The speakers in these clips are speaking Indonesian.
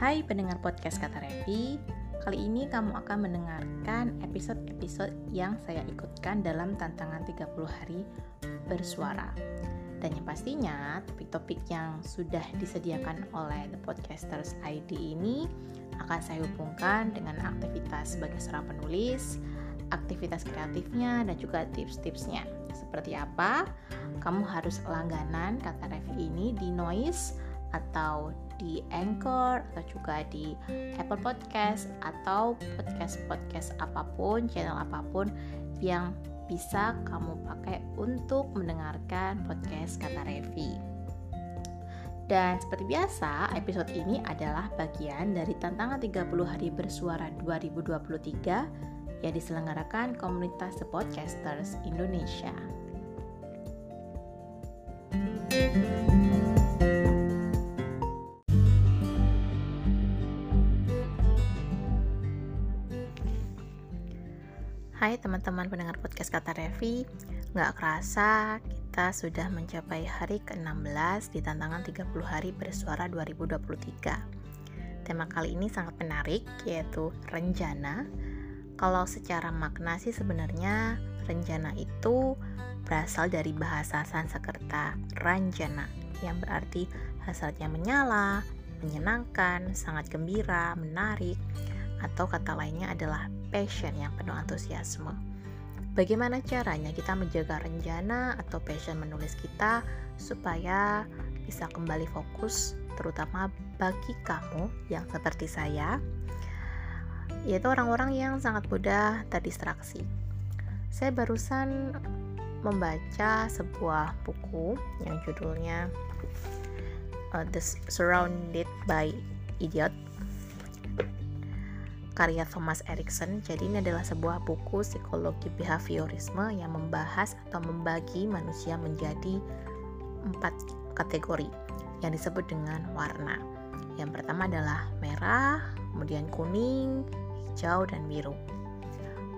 Hai pendengar podcast Kata Revi, kali ini kamu akan mendengarkan episode-episode yang saya ikutkan dalam tantangan 30 hari bersuara. Dan yang pastinya topik-topik yang sudah disediakan oleh The Podcasters ID ini akan saya hubungkan dengan aktivitas sebagai seorang penulis, aktivitas kreatifnya, dan juga tips-tipsnya. Seperti apa? Kamu harus langganan kata Revi ini di Noise atau di Anchor atau juga di Apple Podcast atau podcast-podcast apa pun, channel apa pun yang bisa kamu pakai untuk mendengarkan podcast kata Revi. Dan seperti biasa, episode ini adalah bagian dari tantangan 30 hari bersuara 2023 yang diselenggarakan komunitas The Podcasters Indonesia. Hai teman-teman pendengar podcast Kata Revi. Nggak kerasa kita sudah mencapai hari ke-16 di tantangan 30 hari bersuara 2023 Tema kali ini sangat menarik yaitu rencana. Kalau secara makna sih sebenarnya rencana itu berasal dari bahasa Sanskerta ranjana yang berarti hasratnya menyala, menyenangkan, sangat gembira, menarik, atau kata lainnya adalah passion yang penuh antusiasme. Bagaimana caranya kita menjaga rencana atau passion menulis kita supaya bisa kembali fokus terutama bagi kamu yang seperti saya yaitu orang-orang yang sangat mudah terdistraksi. Saya barusan membaca sebuah buku yang judulnya uh, The Surrounded by Idiot karya Thomas Erikson. Jadi ini adalah sebuah buku psikologi behaviorisme yang membahas atau membagi manusia menjadi empat kategori yang disebut dengan warna. Yang pertama adalah merah, kemudian kuning, hijau, dan biru.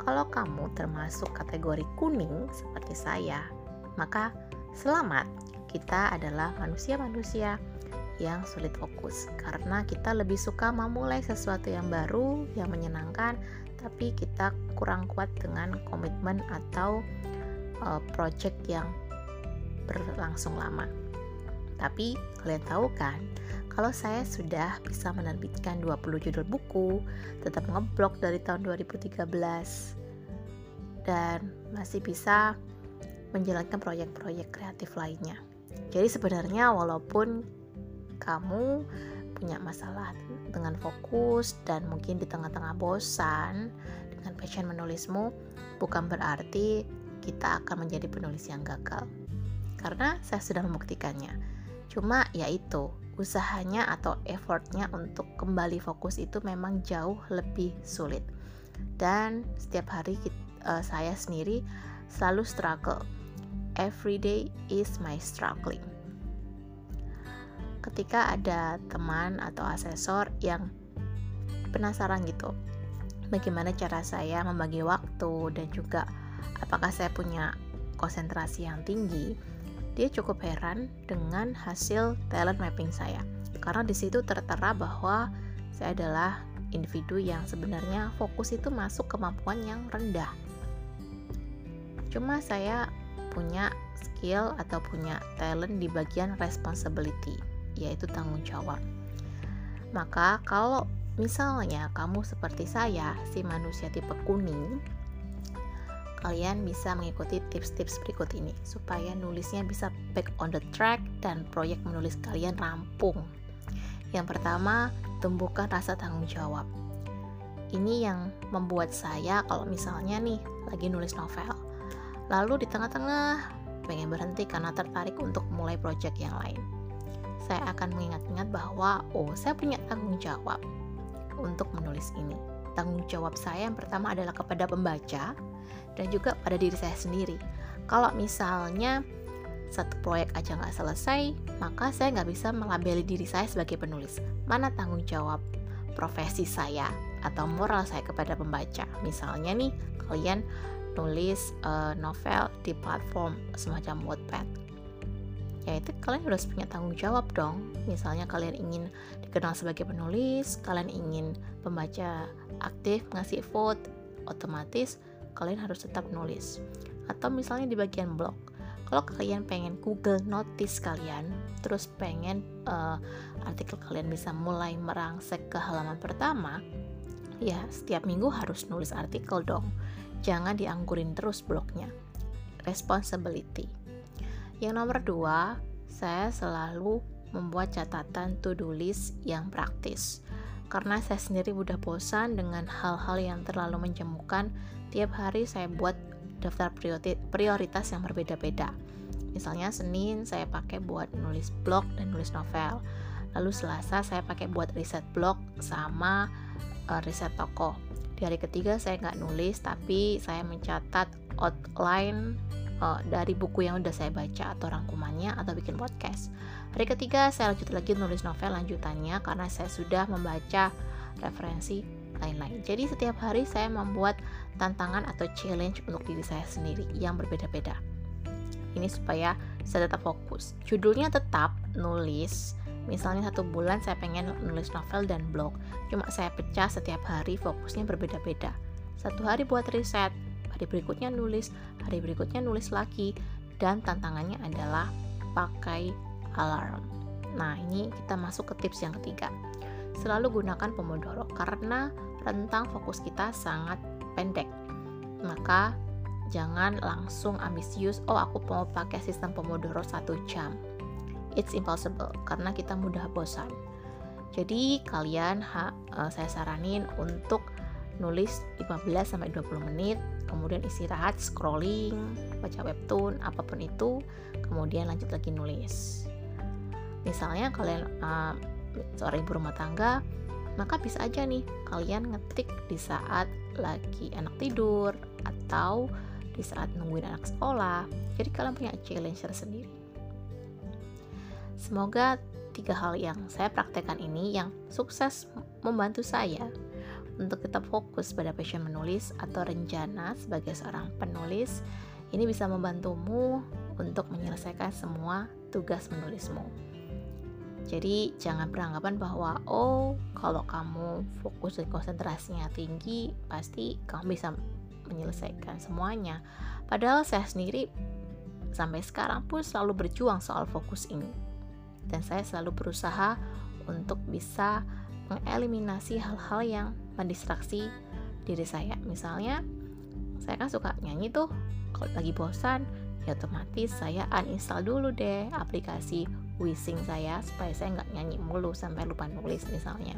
Kalau kamu termasuk kategori kuning seperti saya, maka selamat, kita adalah manusia-manusia yang sulit fokus karena kita lebih suka memulai sesuatu yang baru, yang menyenangkan, tapi kita kurang kuat dengan komitmen atau uh, project yang berlangsung lama. Tapi kalian tahu kan, kalau saya sudah bisa menerbitkan 20 judul buku, tetap ngeblok dari tahun 2013 dan masih bisa menjalankan proyek-proyek kreatif lainnya. Jadi sebenarnya walaupun kamu punya masalah dengan fokus dan mungkin di tengah-tengah bosan dengan passion menulismu, bukan berarti kita akan menjadi penulis yang gagal. Karena saya sudah membuktikannya. Cuma yaitu usahanya atau effortnya untuk kembali fokus itu memang jauh lebih sulit. Dan setiap hari kita, uh, eh, saya sendiri selalu struggle. Every day is my struggling ketika ada teman atau asesor yang penasaran gitu bagaimana cara saya membagi waktu dan juga apakah saya punya konsentrasi yang tinggi dia cukup heran dengan hasil talent mapping saya. Karena di situ tertera bahwa saya adalah individu yang sebenarnya fokus itu masuk kemampuan yang rendah. Cuma saya punya skill atau punya talent di bagian responsibility yaitu tanggung jawab. Maka kalau misalnya kamu seperti saya, si manusia tipe kuning, kalian bisa mengikuti tips-tips berikut ini supaya nulisnya bisa back on the track dan proyek menulis kalian rampung. Yang pertama, tumbuhkan rasa tanggung jawab. Ini yang membuat saya kalau misalnya nih lagi nulis novel, lalu di tengah-tengah pengen berhenti karena tertarik untuk mulai proyek yang lain saya akan mengingat-ingat bahwa oh saya punya tanggung jawab untuk menulis ini. Tanggung jawab saya yang pertama adalah kepada pembaca dan juga pada diri saya sendiri. Kalau misalnya satu proyek aja nggak selesai, maka saya nggak bisa melabeli diri saya sebagai penulis. Mana tanggung jawab profesi saya atau moral saya kepada pembaca? Misalnya nih, kalian nulis uh, novel di platform semacam Wattpad ya itu kalian harus punya tanggung jawab dong. Misalnya kalian ingin dikenal sebagai penulis kalian ingin pembaca aktif ngasih vote otomatis kalian harus tetap nulis. Atau misalnya di bagian blog kalau kalian pengen Google Notice kalian terus pengen uh, artikel kalian bisa mulai merangsek ke halaman pertama ya setiap minggu harus nulis artikel dong. Jangan dianggurin terus blognya. Responsibility yang nomor dua, saya selalu membuat catatan to-do list yang praktis. Karena saya sendiri udah bosan dengan hal-hal yang terlalu menjemukan, tiap hari saya buat daftar prioritas yang berbeda-beda. Misalnya Senin saya pakai buat nulis blog dan nulis novel. Lalu Selasa saya pakai buat riset blog sama uh, riset toko. Di hari ketiga saya nggak nulis tapi saya mencatat outline uh, dari buku yang udah saya baca atau rangkumannya atau bikin podcast. Hari ketiga saya lanjut lagi nulis novel lanjutannya karena saya sudah membaca referensi lain-lain. Jadi setiap hari saya membuat tantangan atau challenge untuk diri saya sendiri yang berbeda-beda. Ini supaya saya tetap fokus. Judulnya tetap nulis. Misalnya satu bulan saya pengen nulis novel dan blog. Cuma saya pecah setiap hari fokusnya berbeda-beda. Satu hari buat riset, hari berikutnya nulis, hari berikutnya nulis lagi, dan tantangannya adalah pakai alarm. Nah, ini kita masuk ke tips yang ketiga. Selalu gunakan Pomodoro karena rentang fokus kita sangat pendek. Maka jangan langsung ambisius, oh aku mau pakai sistem Pomodoro satu jam. It's impossible karena kita mudah bosan. Jadi kalian ha, uh, saya saranin untuk nulis 15 sampai 20 menit kemudian istirahat scrolling baca webtoon apa pun itu kemudian lanjut lagi nulis. Misalnya kalian uh, seorang ibu rumah tangga maka bisa aja nih kalian ngetik di saat lagi anak tidur atau di saat nungguin anak sekolah. Jadi kalian punya challenge tersendiri. Semoga tiga hal yang saya praktekkan ini yang sukses membantu saya untuk tetap fokus pada passion menulis atau rencana sebagai seorang penulis, ini bisa membantumu untuk menyelesaikan semua tugas menulismu. Jadi jangan beranggapan bahwa oh kalau kamu fokus dan konsentrasinya tinggi pasti kamu bisa menyelesaikan semuanya. Padahal saya sendiri sampai sekarang pun selalu berjuang soal fokus ini. Dan saya selalu berusaha untuk bisa mengeliminasi hal-hal yang mendistraksi diri saya. Misalnya saya kan suka nyanyi tuh. Kalau lagi bosan ya otomatis saya uninstall dulu deh aplikasi Wishing saya supaya saya nggak nyanyi mulu sampai lupa nulis misalnya.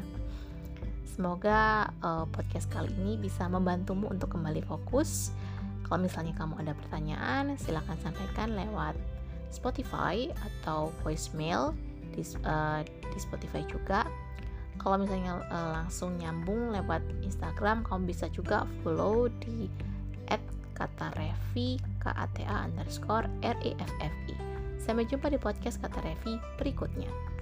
Semoga uh, podcast kali ini bisa membantumu untuk kembali fokus. Kalau misalnya kamu ada pertanyaan silahkan sampaikan lewat Spotify atau voicemail di, uh, di Spotify juga kalau misalnya uh, langsung nyambung lewat Instagram kamu bisa juga follow di @katarevi k a t a underscore r e f f i. Sampai jumpa di podcast kata Revi berikutnya